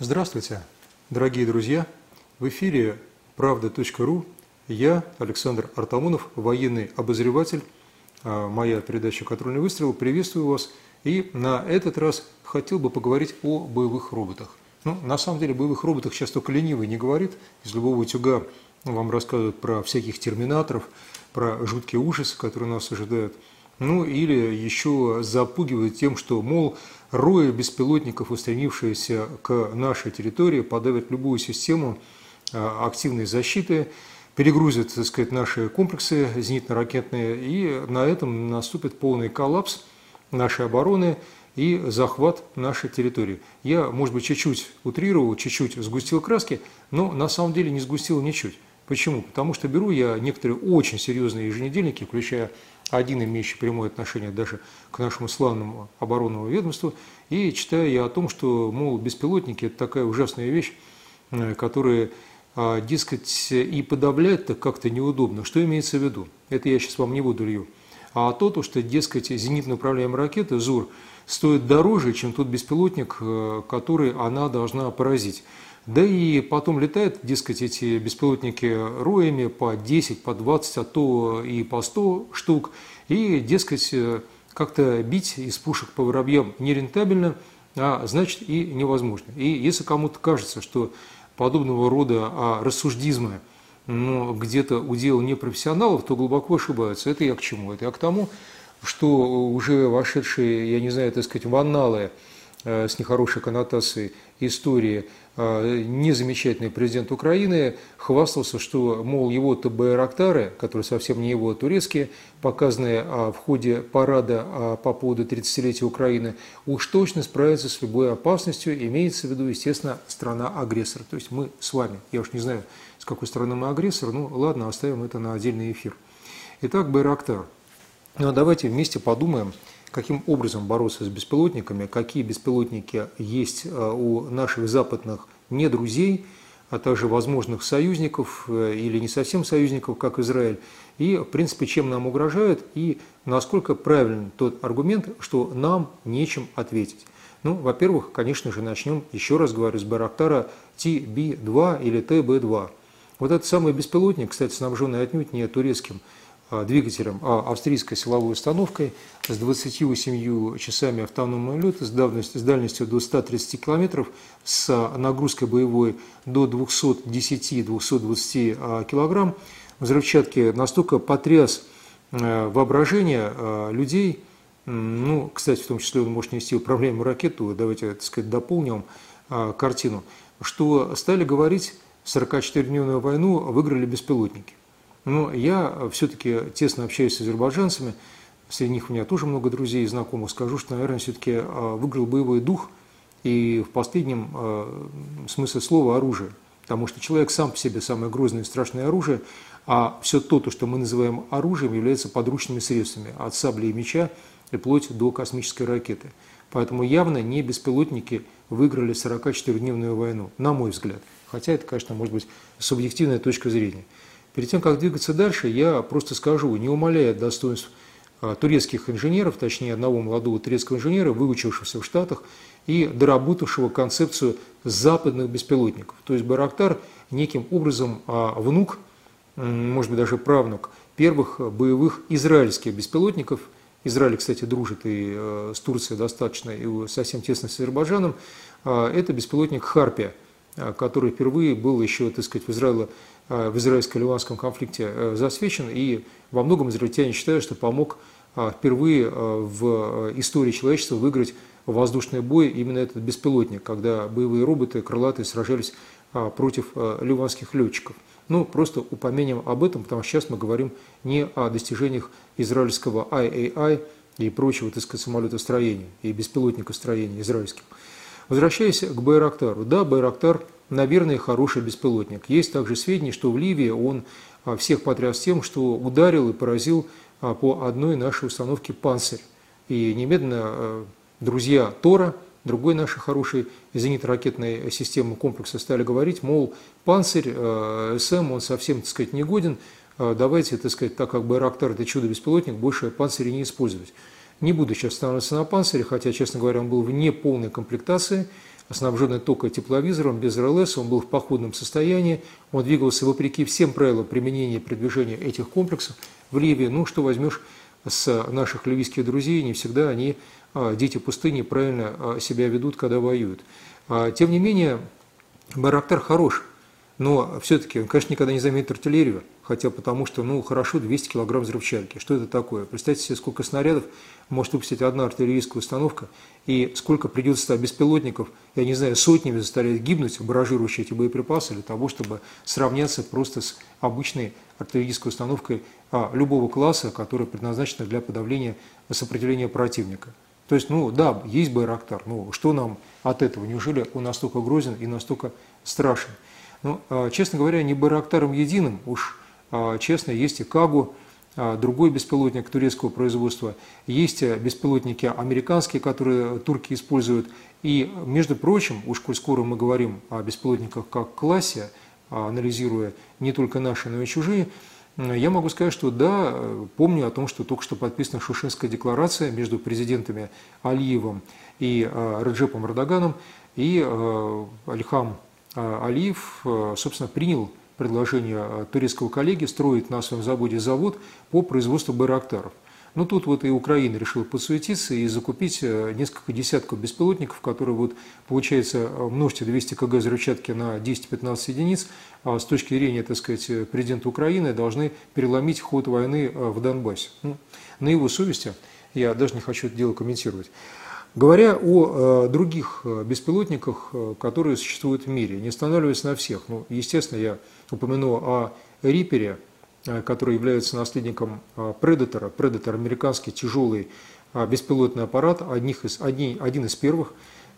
Здравствуйте, дорогие друзья! В эфире правда.ру. Я, Александр Артамонов, военный обозреватель. А, моя передача «Контрольный выстрел». Приветствую вас. И на этот раз хотел бы поговорить о боевых роботах. Ну, на самом деле, боевых роботах сейчас только ленивый не говорит. Из любого утюга вам рассказывают про всяких терминаторов, про жуткие ужасы, которые нас ожидают. Ну, или еще запугивают тем, что, мол, рои беспилотников, устремившиеся к нашей территории, подавят любую систему а, активной защиты, перегрузят, так сказать, наши комплексы зенитно-ракетные, и на этом наступит полный коллапс нашей обороны и захват нашей территории. Я, может быть, чуть-чуть утрировал, чуть-чуть сгустил краски, но на самом деле не сгустил ничуть. Почему? Потому что беру я некоторые очень серьезные еженедельники, включая один имеющий прямое отношение даже к нашему славному оборонному ведомству, и читаю я о том, что, мол, беспилотники – это такая ужасная вещь, э, которая, а, дескать, и подавлять-то как-то неудобно. Что имеется в виду? Это я сейчас вам не буду лью. А то, то что, дескать, зенитно-управляемая ракета ЗУР стоит дороже, чем тот беспилотник, э, который она должна поразить. Да и потом летают, дескать, эти беспилотники роями по 10, по 20, а то и по 100 штук. И, дескать, как-то бить из пушек по воробьям нерентабельно, а значит и невозможно. И если кому-то кажется, что подобного рода рассуждизмы ну, где-то удел непрофессионалов, то глубоко ошибаются. Это я к чему? Это я к тому, что уже вошедшие, я не знаю, так сказать, в анналы э, с нехорошей коннотацией истории а, незамечательный президент Украины хвастался, что, мол, его-то Байрактары, которые совсем не его, а турецкие, показанные а, в ходе парада а, по поводу 30-летия Украины, уж точно справятся с любой опасностью, имеется в виду, естественно, страна-агрессор. То есть мы с вами. Я уж не знаю, с какой стороны мы агрессор, ну ладно, оставим это на отдельный эфир. Итак, Байрактар. Ну, давайте вместе подумаем, каким образом бороться с беспилотниками, какие беспилотники есть э, у наших западных не друзей, а также возможных союзников э, или не совсем союзников, как Израиль, и, в принципе, чем нам угрожают, и насколько правилен тот аргумент, что нам нечем ответить. Ну, во-первых, конечно же, начнем, еще раз говорю, с Барактара TB-2 или TB-2. Вот этот самый беспилотник, кстати, снабженный отнюдь не турецким двигателем, а австрийской силовой установкой с 28 часами автономного лета, с, давностью, с дальностью до 130 километров, с нагрузкой боевой до 210-220 а, килограмм. Взрывчатки настолько потряс а, воображение людей, ну, кстати, в том числе он может нести управляемую ракету, давайте, так сказать, дополним картину, что стали говорить, 44-дневную войну выиграли беспилотники. Но я все-таки тесно общаюсь с азербайджанцами, среди них у меня тоже много друзей и знакомых, скажу, что, наверное, все-таки а, выиграл боевой дух и в последнем а, смысле слова оружие. Потому что человек сам по себе самое грозное и страшное оружие, а все то, то, что мы называем оружием, является подручными средствами от сабли и меча и вплоть до космической ракеты. Поэтому явно не беспилотники выиграли 44-дневную войну, на мой взгляд. Хотя это, конечно, может быть субъективная точка зрения. Перед тем, как двигаться дальше, я просто скажу, не умаляя достоинств а, турецких инженеров, точнее одного молодого турецкого инженера, выучившегося в Штатах и доработавшего концепцию западных беспилотников. То есть Барактар неким образом а, внук, может быть даже правнук, первых боевых израильских беспилотников. Израиль, кстати, дружит и э, с Турцией достаточно, и совсем тесно с Азербайджаном. А, это беспилотник «Харпия», который впервые был еще, так сказать, в Израиле в израильско-ливанском конфликте э, засвечен, и во многом израильтяне считают, что помог э, впервые в истории человечества выиграть воздушный бой именно этот беспилотник, когда боевые роботы крылатые сражались против ливанских летчиков. Ну, просто упомянем об этом, потому что сейчас мы говорим не о достижениях израильского IAI и прочего, так сказать, самолетостроения и беспилотникостроения израильских. Возвращаясь к Байрактару. Да, Байрактар – наверное, хороший беспилотник. Есть также сведения, что в Ливии он а, всех потряс тем, что ударил и поразил а, по одной нашей установке «Панцирь». И немедленно а, друзья Тора, другой нашей хорошей зенитно-ракетной системы комплекса стали говорить, мол, «Панцирь», СМ, он совсем, так сказать, негоден, давайте, так сказать, так как Байрактар – это чудо-беспилотник, больше «Панциря» не использовать. Не буду сейчас останавливаться на «Панцире», хотя, честно говоря, он был в неполной комплектации – снабженный только тепловизором, без РЛС, он был в походном состоянии, он двигался вопреки всем правилам применения и продвижения этих комплексов в Ливии. Ну, что возьмешь с наших ливийских друзей, не всегда они, а, дети пустыни, правильно а, себя ведут, когда воюют. А, тем не менее, Барактар хорош, но все-таки он, конечно, никогда не заметит артиллерию, хотя потому что, ну, хорошо, 200 килограмм взрывчатки. Что это такое? Представьте себе, сколько снарядов может выпустить одна артиллерийская установка, и сколько придется беспилотников, я не знаю, сотнями заставлять гибнуть, баражирующие эти боеприпасы, для того, чтобы сравняться просто с обычной артиллерийской установкой а, любого класса, которая предназначена для подавления сопротивления противника. То есть, ну да, есть Байрактар, но что нам от этого? Неужели он настолько грозен и настолько страшен? Ну, а, честно говоря, не Байрактаром единым, уж честно, есть и Кагу, а, другой беспилотник турецкого производства, есть беспилотники американские, которые турки используют. И, между прочим, уж коль скоро мы говорим о беспилотниках как классе, анализируя не только наши, но и чужие, я могу сказать, что да, помню о том, что только что подписана Шушинская декларация между президентами Алиевым и Раджепом Эрдоганом, и Алихам Алиев, собственно, принял предложение турецкого коллеги строить на своем заводе завод по производству байрактаров. Но ну, тут вот и Украина решила подсуетиться и закупить э, несколько десятков беспилотников, которые вот, получается, множьте 200 кг взрывчатки на 10-15 единиц, а с точки зрения, так сказать, президента Украины должны переломить ход войны э, в Донбассе. Ну, на его совести, я даже не хочу это дело комментировать. Говоря о э, других беспилотниках, которые существуют в мире, не останавливаясь на всех, ну, естественно, я упомяну о Рипере, Э, который является наследником э, Predator. Predator – американский тяжелый э, беспилотный аппарат, одних из, один, один из первых.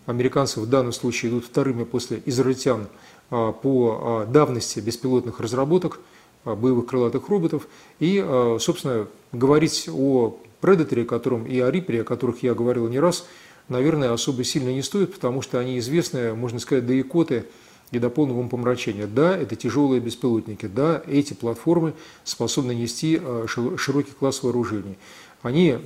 Американцы в данном случае идут вторыми после израильтян по давности беспилотных разработок, боевых крылатых роботов. И, собственно, говорить о Predator, котором, и о Reaper, о которых я говорил не раз, наверное, особо сильно не стоит, потому что они известны, можно сказать, до икоты – и до полного помрачения. Да, это тяжелые беспилотники, да, эти платформы способны нести э, широкий класс вооружений. Они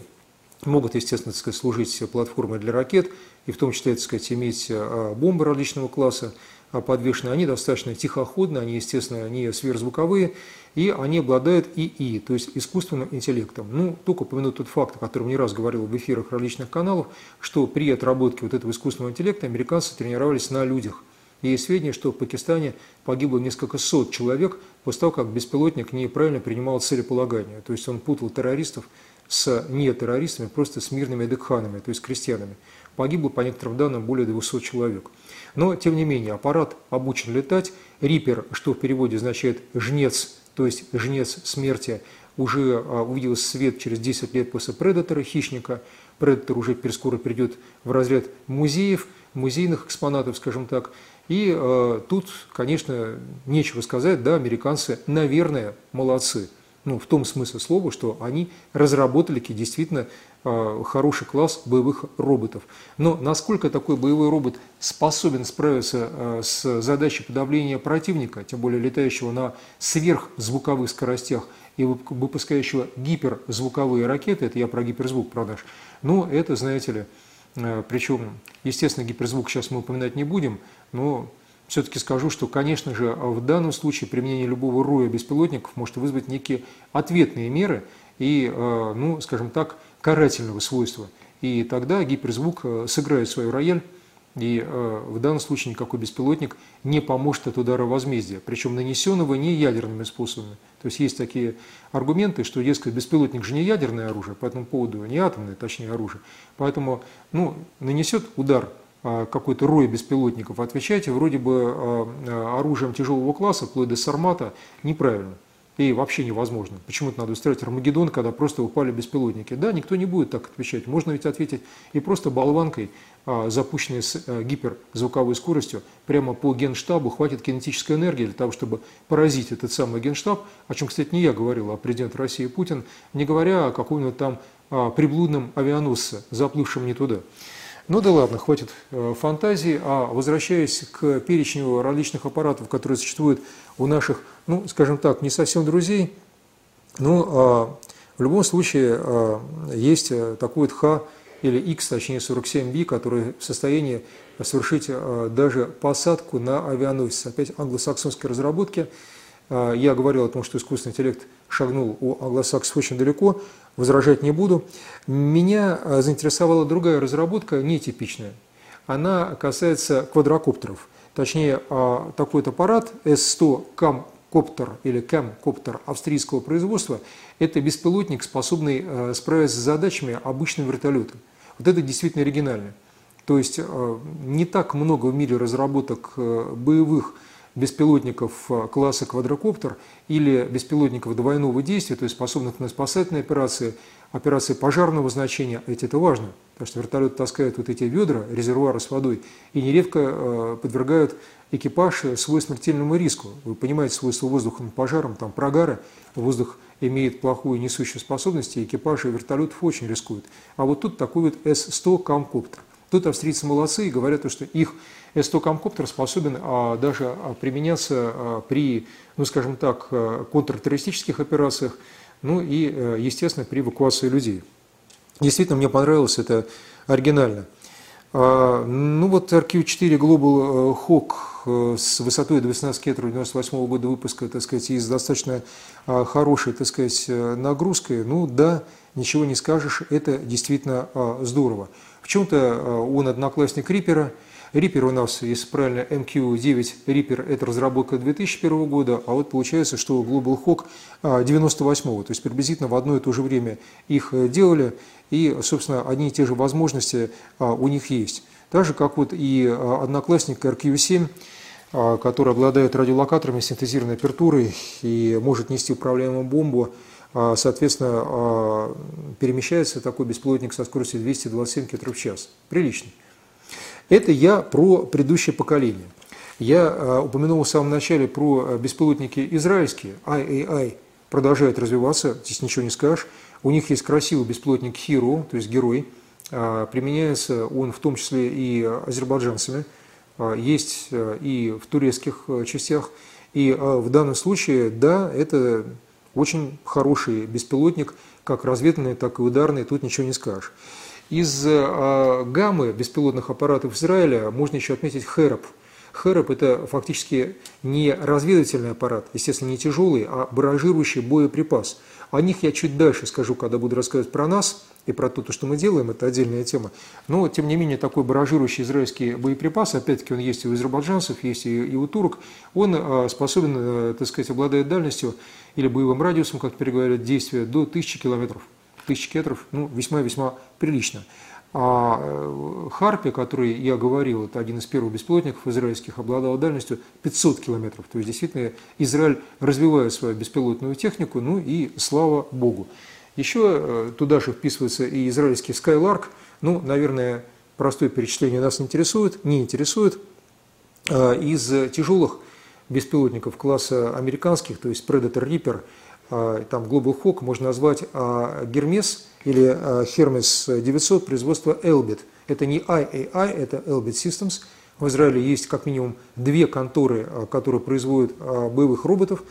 могут, естественно, так сказать, служить платформой для ракет, и в том числе, так сказать, иметь э, бомбы различного класса э, подвешенные. Они достаточно тихоходные, они, естественно, не сверхзвуковые, и они обладают ИИ, то есть искусственным интеллектом. Ну, только упомяну тот факт, о котором не раз говорил в эфирах различных каналов, что при отработке вот этого искусственного интеллекта американцы тренировались на людях – есть сведения, что в Пакистане погибло несколько сот человек после того, как беспилотник неправильно принимал целеполагание. То есть он путал террористов с не террористами, просто с мирными декханами, то есть крестьянами. Погибло, по некоторым данным, более 200 человек. Но, тем не менее, аппарат обучен летать. Рипер, что в переводе означает «жнец», то есть «жнец смерти», уже а, увидел свет через 10 лет после «Предатора», «Хищника». «Предатор» уже скоро придет в разряд музеев, музейных экспонатов, скажем так. И э, тут, конечно, нечего сказать, да, американцы, наверное, молодцы. Ну, в том смысле слова, что они разработали действительно э, хороший класс боевых роботов. Но насколько такой боевой робот способен справиться э, с задачей подавления противника, тем более летающего на сверхзвуковых скоростях и выпускающего гиперзвуковые ракеты, это я про гиперзвук продаж, ну, это, знаете ли, э, причем, естественно, гиперзвук сейчас мы упоминать не будем, но все-таки скажу, что, конечно же, в данном случае применение любого роя беспилотников может вызвать некие ответные меры и, э, ну, скажем так, карательного свойства. И тогда гиперзвук э, сыграет свою рояль, и э, в данном случае никакой беспилотник не поможет от удара возмездия, причем нанесенного не ядерными способами. То есть есть такие аргументы, что, дескать, беспилотник же не ядерное оружие, по этому поводу не атомное, точнее, оружие. Поэтому ну, нанесет удар какой-то рой беспилотников, отвечайте вроде бы а, а, оружием тяжелого класса, вплоть до сармата, неправильно. И вообще невозможно. Почему-то надо устраивать Армагеддон, когда просто упали беспилотники. Да, никто не будет так отвечать. Можно ведь ответить и просто болванкой, запущенной с гиперзвуковой скоростью, прямо по генштабу хватит кинетической энергии для того, чтобы поразить этот самый генштаб, о чем, кстати, не я говорил, а президент России Путин, не говоря о каком-нибудь там приблудном авианосце, заплывшем не туда. Ну да ладно, хватит э, фантазии. А возвращаясь к перечню различных аппаратов, которые существуют у наших, ну, скажем так, не совсем друзей, ну, а в любом случае а, есть э, такой вот Ха или X, точнее 47B, которые в состоянии совершить даже посадку на авианосец. Опять англосаксонской разработки. Я говорил о том, что искусственный интеллект шагнул у англосаксов очень далеко, возражать не буду. Меня заинтересовала другая разработка, нетипичная. Она касается квадрокоптеров. Точнее, такой вот аппарат S100 CAM коптер или CAM-коптер австрийского производства – это беспилотник, способный справиться с задачами обычного вертолета. Вот это действительно оригинально. То есть не так много в мире разработок боевых беспилотников класса квадрокоптер или беспилотников двойного действия, то есть способных на спасательные операции, операции пожарного значения, ведь это важно, потому что вертолет таскает вот эти ведра, резервуары с водой, и нередко подвергают экипаж свой смертельному риску. Вы понимаете свойство воздуха над пожаром, там прогары, воздух имеет плохую несущую способность, и экипажи вертолетов очень рискуют. А вот тут такой вот С-100 камкоптер. Тут австрийцы молодцы и говорят, что их С-100 камкоптер способен а, даже а, применяться а, при, ну скажем так, контртеррористических операциях, ну и, а, естественно, при эвакуации людей. Действительно, мне понравилось это оригинально. Ну вот RQ4 Global э, Hawk э, с высотой до 18 км 98 года выпуска, так сказать, и с достаточно хорошей, так сказать, э, нагрузкой, ну да, ничего не скажешь, это действительно здорово. В чем-то он одноклассник Рипера, Reaper у нас, если правильно, MQ9 Reaper – это разработка 2001 года, а вот получается, что Global Hawk 98 -го, то есть приблизительно в одно и то же время их делали и, собственно, одни и те же возможности а, у них есть. Так же, как вот и а, одноклассник RQ7, а, который обладает радиолокаторами синтезированной апертурой и может нести управляемую бомбу, соответственно, перемещается такой беспилотник со скоростью 227 км в час. Прилично. Это я про предыдущее поколение. Я упомянул в самом начале про беспилотники израильские, IAI продолжает развиваться, здесь ничего не скажешь. У них есть красивый бесплотник Hero, то есть герой. А, применяется он в том числе и азербайджанцами, а, есть а, и в турецких частях. И в данном случае, да, это очень хороший беспилотник, как разведанный, так и ударный, тут ничего не скажешь. Из гаммы беспилотных аппаратов Израиля можно еще отметить Хероб. Хероб – это фактически не разведывательный аппарат, естественно, не тяжелый, а баражирующий боеприпас – о них я чуть дальше скажу, когда буду рассказывать про нас и про то, что мы делаем, это отдельная тема. Но, тем не менее, такой баражирующий израильский боеприпас, опять-таки он есть и у азербайджанцев, есть и у турок, он а, способен, э, так сказать, обладает дальностью или боевым радиусом, как теперь говорят, действия до 1000 километров. 1000 километров, ну, весьма-весьма прилично. А э, Харпи, который я говорил, это один из первых беспилотников израильских, обладал дальностью 500 километров. То есть, действительно, Израиль развивает свою беспилотную технику, ну и слава Богу. Еще э, туда же вписывается и израильский Skylark. Ну, наверное, простое перечисление нас интересует, не интересует. А из тяжелых беспилотников класса американских, то есть Predator Reaper, там Global Hawk можно назвать Гермес – или Hermes 900 производства Elbit. Это не IAI, это Elbit Systems. В Израиле есть как минимум две конторы, которые производят боевых роботов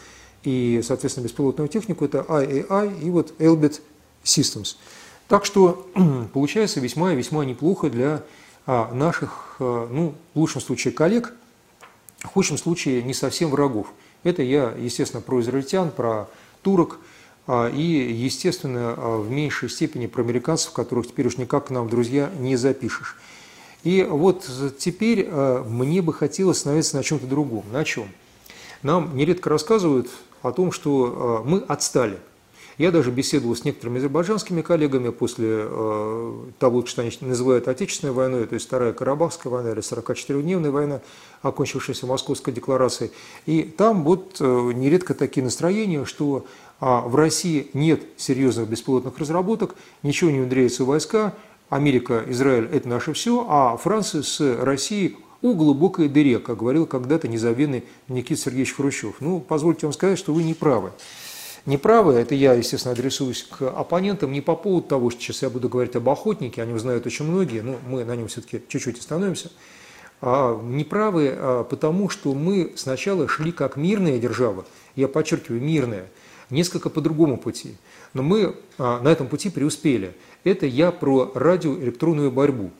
и, соответственно, беспилотную технику. Это IAI и вот Elbit Systems. Так что получается весьма и весьма неплохо для наших, ну, в лучшем случае коллег, в худшем случае не совсем врагов. Это я, естественно, про израильтян, про турок – а, и, естественно, а, в меньшей степени про американцев, которых теперь уж никак к нам, друзья, не запишешь. И вот теперь а, мне бы хотелось остановиться на чем-то другом. На чем? Нам нередко рассказывают о том, что мы отстали – я даже беседовал с некоторыми азербайджанскими коллегами после э, того, что они называют Отечественной войной, то есть Вторая Карабахская война или 44-дневная война, окончившаяся Московской декларацией. И там вот э, нередко такие настроения, что а, в России нет серьезных беспилотных разработок, ничего не внедряется в войска, Америка, Израиль – это наше все, а Франция с Россией у глубокой дыре, как говорил когда-то незабвенный Никита Сергеевич Хрущев. Ну, позвольте вам сказать, что вы не правы неправы. Это я, естественно, адресуюсь к оппонентам не по поводу того, что сейчас я буду говорить об охотнике, о нем знают очень многие, но мы на нем все-таки чуть-чуть остановимся. А неправы а, потому, что мы сначала шли как мирная держава, я подчеркиваю, мирная, несколько по другому пути. Но мы а, на этом пути преуспели. Это я про радиоэлектронную борьбу.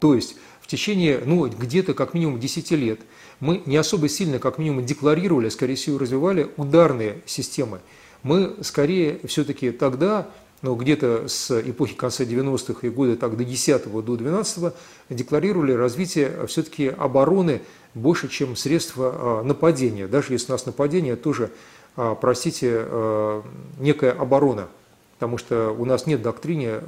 То есть в течение, ну, где-то как минимум 10 лет мы не особо сильно, как минимум, декларировали, скорее всего, развивали ударные системы. Мы скорее все-таки тогда но где-то с эпохи конца 90-х и года так, до 10 до 12 декларировали развитие все-таки обороны больше, чем средства а, нападения. Даже если у нас нападение, тоже, а, простите, а, некая оборона, потому что у нас нет доктрины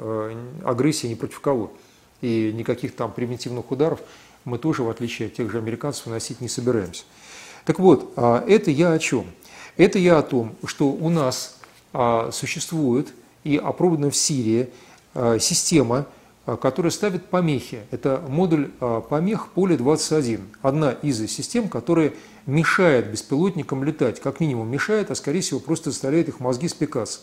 агрессии ни против кого. И никаких там примитивных ударов мы тоже, в отличие от тех же американцев, носить не собираемся. Так вот, это я о чем? Это я о том, что у нас существует и опробована в Сирии э, система, э, которая ставит помехи. Это модуль помех поле 21. Одна из систем, которая мешает беспилотникам летать. Как минимум мешает, а скорее всего просто заставляет их мозги спекаться.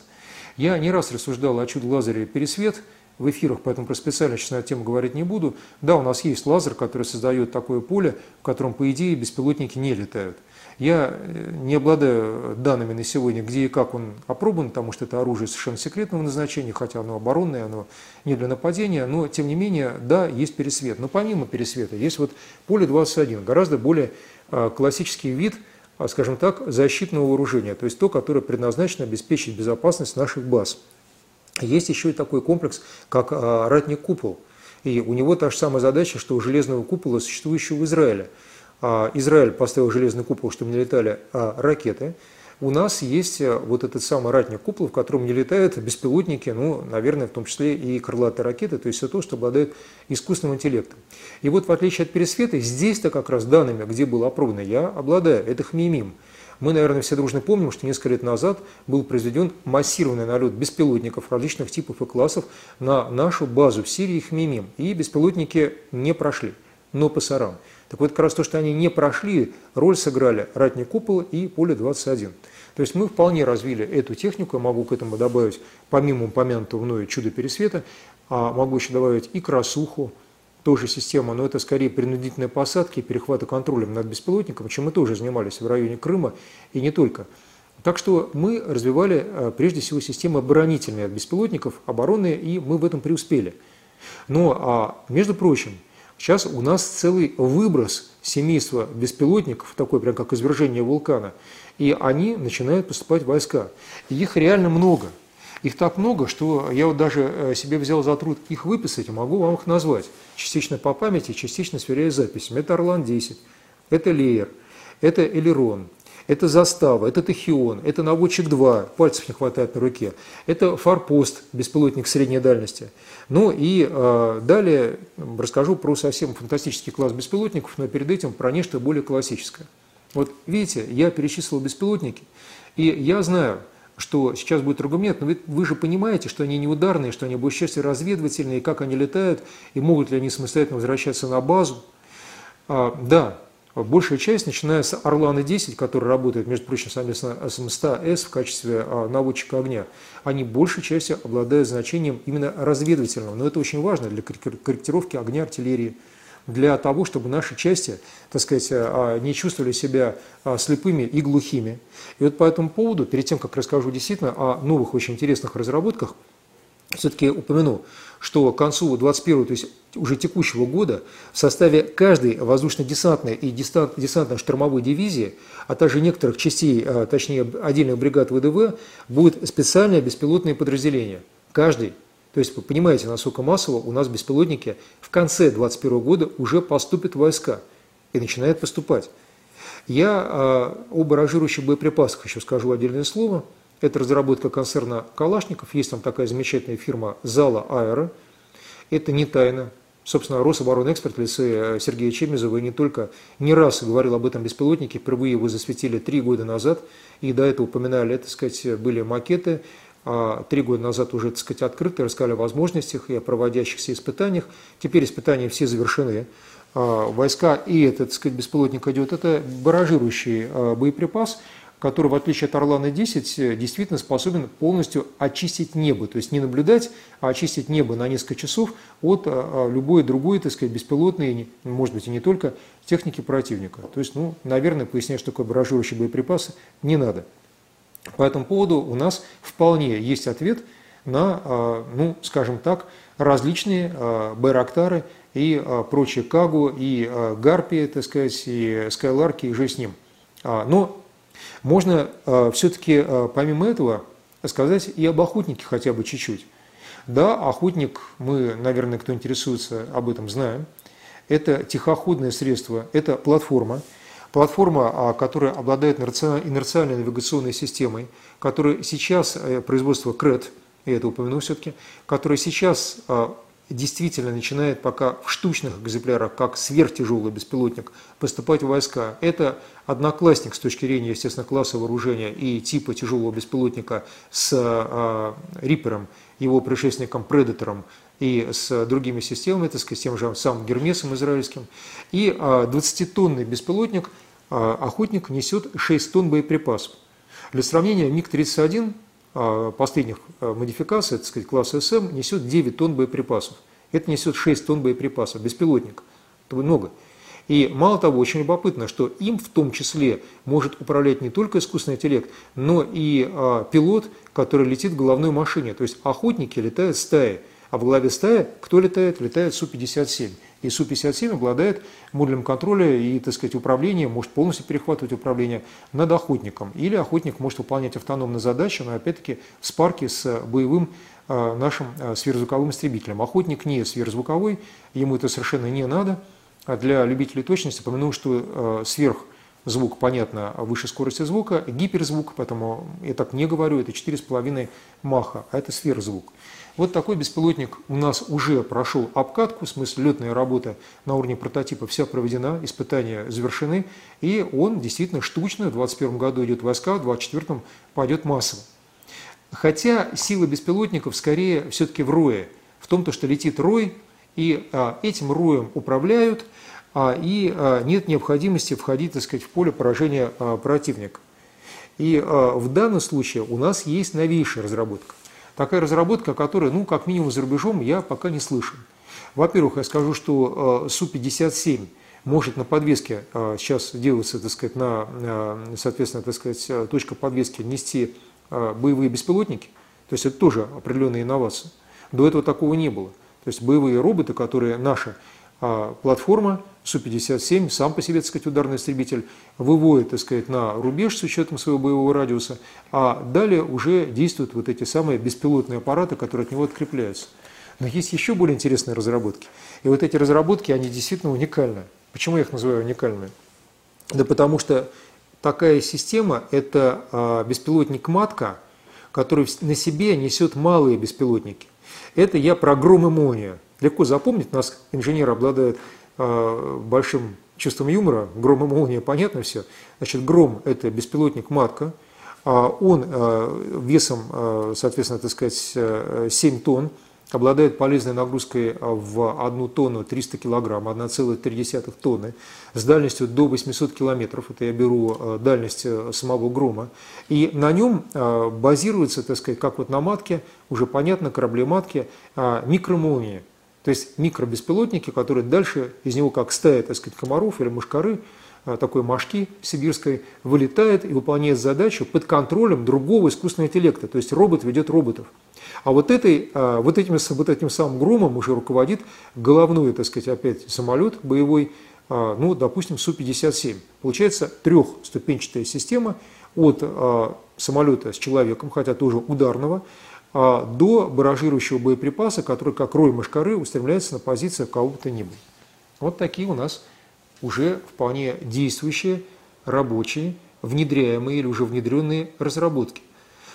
Я не раз рассуждал о чудо-лазере «Пересвет», в эфирах, поэтому про специально сейчас на эту тему говорить не буду. Да, у нас есть лазер, который создает такое поле, в котором, по идее, беспилотники не летают. Я э, не обладаю данными на сегодня, где и как он опробован, потому что это оружие совершенно секретного назначения, хотя оно оборонное, оно не для нападения, но тем не менее, да, есть пересвет. Но помимо пересвета есть вот поле 21, гораздо более а, классический вид, а, скажем так, защитного вооружения, то есть то, которое предназначено обеспечить безопасность наших баз. Есть еще и такой комплекс, как а, ратник-купол. И у него та же самая задача, что у железного купола, существующего в Израиле – Израиль поставил железный купол, чтобы не летали а, ракеты. У нас есть э, вот этот самый ратник купол, в котором не летают беспилотники, ну, наверное, в том числе и крылатые ракеты, то есть все то, что обладает искусственным интеллектом. И вот в отличие от пересвета, здесь-то как раз данными, где было опробовано, я обладаю, это хмимим. Мы, наверное, все дружно помним, что несколько лет назад был произведен массированный налет беспилотников различных типов и классов на нашу базу в Сирии Хмимим. И беспилотники не прошли, но по сарам. Так вот, как раз то, что они не прошли, роль сыграли ратник купол и поле 21. То есть мы вполне развили эту технику, я могу к этому добавить, помимо упомянутого мною чудо пересвета, а могу еще добавить и красуху, тоже система, но это скорее принудительные посадки и перехвата контролем над беспилотником, чем мы тоже занимались в районе Крыма и не только. Так что мы развивали э, прежде всего системы оборонительные от беспилотников, оборонные, и мы в этом преуспели. Но, а, между прочим, Сейчас у нас целый выброс семейства беспилотников, такой прям как извержение вулкана, и они начинают поступать в войска. И их реально много. Их так много, что я вот даже э, себе взял за труд их выписать могу вам их назвать. Частично по памяти, частично сверяя записями. Это Орлан-10, это Леер, это Элерон, это застава, это тахион, это наводчик 2, пальцев не хватает на руке, это форпост, беспилотник средней дальности. Ну и э, далее расскажу про совсем фантастический класс беспилотников, но перед этим про нечто более классическое. Вот видите, я перечислил беспилотники, и я знаю, что сейчас будет аргумент, но вы, вы же понимаете, что они не ударные, что они больше части разведывательные, как они летают, и могут ли они самостоятельно возвращаться на базу. А, да, Большая часть, начиная с Орлана-10, который работает, между прочим, совместно с М100С в качестве а, наводчика огня, они большей частью обладают значением именно разведывательного. Но это очень важно для корректировки огня артиллерии, для того, чтобы наши части, так сказать, а, не чувствовали себя а, слепыми и глухими. И вот по этому поводу, перед тем, как расскажу действительно о новых очень интересных разработках, все-таки упомяну, что к концу 21 то есть уже текущего года в составе каждой воздушно-десантной и десантно-штурмовой дивизии, а также некоторых частей, а, точнее отдельных бригад ВДВ, будет специальное беспилотное подразделение. Каждый. То есть вы понимаете, насколько массово у нас беспилотники в конце 2021 года уже поступят войска и начинают поступать. Я а, об баражирующих боеприпасах еще скажу отдельное слово – это разработка концерна Калашников. Есть там такая замечательная фирма Зала Аэро. Это не тайна. Собственно, Рособоронэксперт в лице Сергея Чемизова не только не раз говорил об этом беспилотнике, впервые его засветили три года назад, и до этого упоминали, так сказать, были макеты, а три года назад уже, так сказать, открыты, рассказали о возможностях и о проводящихся испытаниях. Теперь испытания все завершены. А войска и этот, так сказать, беспилотник идет, это баражирующий а, боеприпас – который, в отличие от Орлана-10, действительно способен полностью очистить небо. То есть не наблюдать, а очистить небо на несколько часов от а, а, любой другой, так сказать, беспилотной, может быть, и не только, техники противника. То есть, ну, наверное, пояснять, что такое баражирующие боеприпасы, не надо. По этому поводу у нас вполне есть ответ на, ну, скажем так, различные байрактары и прочие Кагу, и Гарпии, так сказать, и Скайларки, и же с ним. Но можно все-таки помимо этого сказать и об охотнике хотя бы чуть-чуть. Да, охотник, мы, наверное, кто интересуется об этом, знаем. Это тихоходное средство, это платформа. Платформа, а, которая обладает инерциальной навигационной системой, которая сейчас, э, производство КРЭД, я это упомяну все-таки, которая сейчас а, действительно начинает пока в штучных экземплярах, как сверхтяжелый беспилотник, поступать в войска. Это одноклассник с точки зрения, естественно, класса вооружения и типа тяжелого беспилотника с э, Рипером, его предшественником Предатором и с другими системами, так сказать, с тем же самым Гермесом израильским. И э, 20-тонный беспилотник, э, охотник, несет 6 тонн боеприпасов. Для сравнения, МиГ-31 а, последних а, модификаций, так сказать, класса СМ, несет 9 тонн боеприпасов. Это несет 6 тонн боеприпасов, беспилотник. Это много. И мало того, очень любопытно, что им в том числе может управлять не только искусственный интеллект, но и а, пилот, который летит в головной машине. То есть охотники летают стаи, а в главе стаи кто летает? Летает Су-57. И Су-57 обладает модулем контроля и, так сказать, управления, может полностью перехватывать управление над охотником. Или охотник может выполнять автономные задачи, но опять-таки в спарке с боевым э, нашим э, сверхзвуковым истребителем. Охотник не сверхзвуковой, ему это совершенно не надо. А для любителей точности помяну, что э, сверхзвук, понятно, выше скорости звука, гиперзвук, поэтому я так не говорю, это 4,5 маха, а это сверхзвук. Вот такой беспилотник у нас уже прошел обкатку, в смысле летная работа на уровне прототипа вся проведена, испытания завершены, и он действительно штучно в 2021 году идет войска, в 2024 пойдет массово. Хотя сила беспилотников скорее все-таки в рое, в том, то, что летит рой, и а, этим роем управляют, а, и а, нет необходимости входить, так сказать, в поле поражения а, противника. И а, в данном случае у нас есть новейшая разработка такая разработка, которая, ну, как минимум за рубежом, я пока не слышал. Во-первых, я скажу, что э, Су-57 может на подвеске, сейчас делается, так сказать, на, соответственно, так сказать, точка подвески нести боевые беспилотники, то есть это тоже определенная инновация. До этого такого не было. То есть боевые роботы, которые наша платформа Су-57, сам по себе, так сказать, ударный истребитель, выводит, так сказать, на рубеж с учетом своего боевого радиуса, а далее уже действуют вот эти самые беспилотные аппараты, которые от него открепляются. Но есть еще более интересные разработки. И вот эти разработки, они действительно уникальны. Почему я их называю уникальными? Да потому что такая система – это а, беспилотник-матка, который на себе несет малые беспилотники. Это я про гром и молнию. Легко запомнить, нас инженеры обладают Э, большим чувством юмора, гром и молния, понятно все. Значит, гром – это беспилотник «Матка», а он э, весом, э, соответственно, так сказать, 7 тонн, обладает полезной нагрузкой в 1 тонну 300 килограмм, 1,3 тонны, с дальностью до 800 километров, это я беру дальность самого грома, и на нем базируется, так сказать, как вот на матке, уже понятно, корабле матки, микромолния. То есть микробеспилотники, которые дальше из него, как стая, так сказать, комаров или мушкары, а, такой мошки сибирской, вылетает и выполняет задачу под контролем другого искусственного интеллекта. То есть робот ведет роботов. А вот, этой, а, вот, этим, вот этим самым громом уже руководит головной, так сказать, опять самолет боевой, а, ну, допустим, Су-57. Получается трехступенчатая система от самолета с человеком, хотя тоже ударного, до баражирующего боеприпаса, который, как рой мышкары, устремляется на позицию кого бы то ни было. Вот такие у нас уже вполне действующие, рабочие, внедряемые или уже внедренные разработки.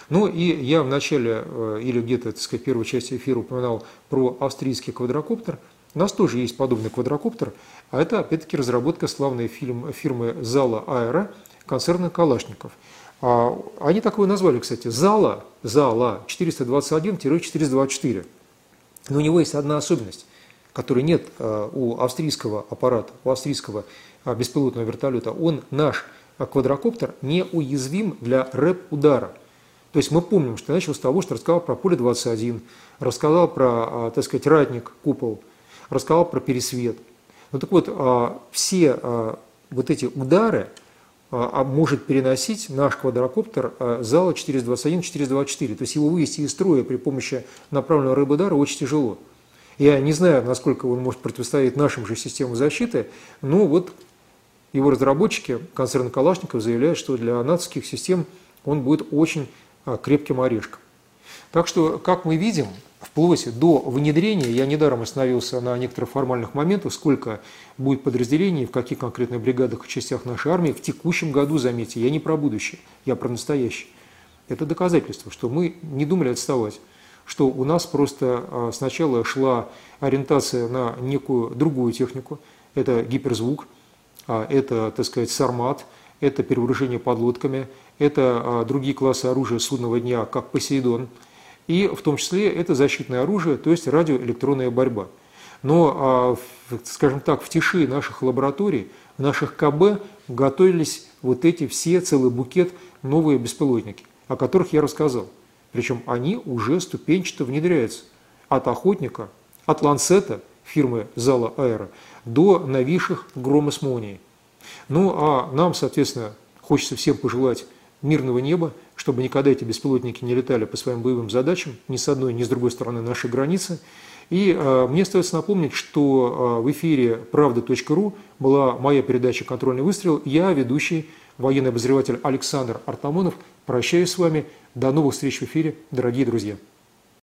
Ну и я в начале э, или где-то, так сказать, первой части эфира упоминал про австрийский квадрокоптер. У нас тоже есть подобный квадрокоптер, а это опять-таки разработка славной фирмы Зала Аэро концерна Калашников – а, они такое назвали, кстати, зала, зала 421-424. Но у него есть одна особенность, которой нет а, у австрийского аппарата, у австрийского а, беспилотного вертолета. Он, наш квадрокоптер, неуязвим для рэп-удара. То есть мы помним, что начал с того, что рассказал про поле 21, рассказал про, так сказать, ратник, купол, рассказал про пересвет. Ну так вот, все вот эти удары, а, а может переносить наш квадрокоптер а, зала 421-424. То есть его вывести из строя при помощи направленного рыбодара очень тяжело. Я не знаю, насколько он может противостоять нашим же системам защиты, но вот его разработчики, концерн Калашников, заявляют, что для натовских систем он будет очень крепким орешком. Так что, как мы видим, вплоть до внедрения, я недаром остановился на некоторых формальных моментах, сколько будет подразделений, в каких конкретных бригадах и частях нашей армии в текущем году, заметьте, я не про будущее, я про настоящее. Это доказательство, что мы не думали отставать, что у нас просто а, сначала шла ориентация на некую другую технику, это гиперзвук, а, это, так сказать, сармат, это перевооружение подлодками, это а, другие классы оружия судного дня, как Посейдон – и в том числе это защитное оружие, то есть радиоэлектронная борьба. Но, а, скажем так, в тиши наших лабораторий, в наших КБ готовились вот эти все, целый букет новые беспилотники, о которых я рассказал. Причем они уже ступенчато внедряются. От охотника, от ланцета фирмы Зала Аэро до новейших грома с молнией. Ну а нам, соответственно, хочется всем пожелать мирного неба, чтобы никогда эти беспилотники не летали по своим боевым задачам ни с одной, ни с другой стороны нашей границы. И э, мне остается напомнить, что э, в эфире правда.ру была моя передача «Контрольный выстрел». Я, ведущий, военный обозреватель Александр Артамонов. Прощаюсь с вами. До новых встреч в эфире, дорогие друзья.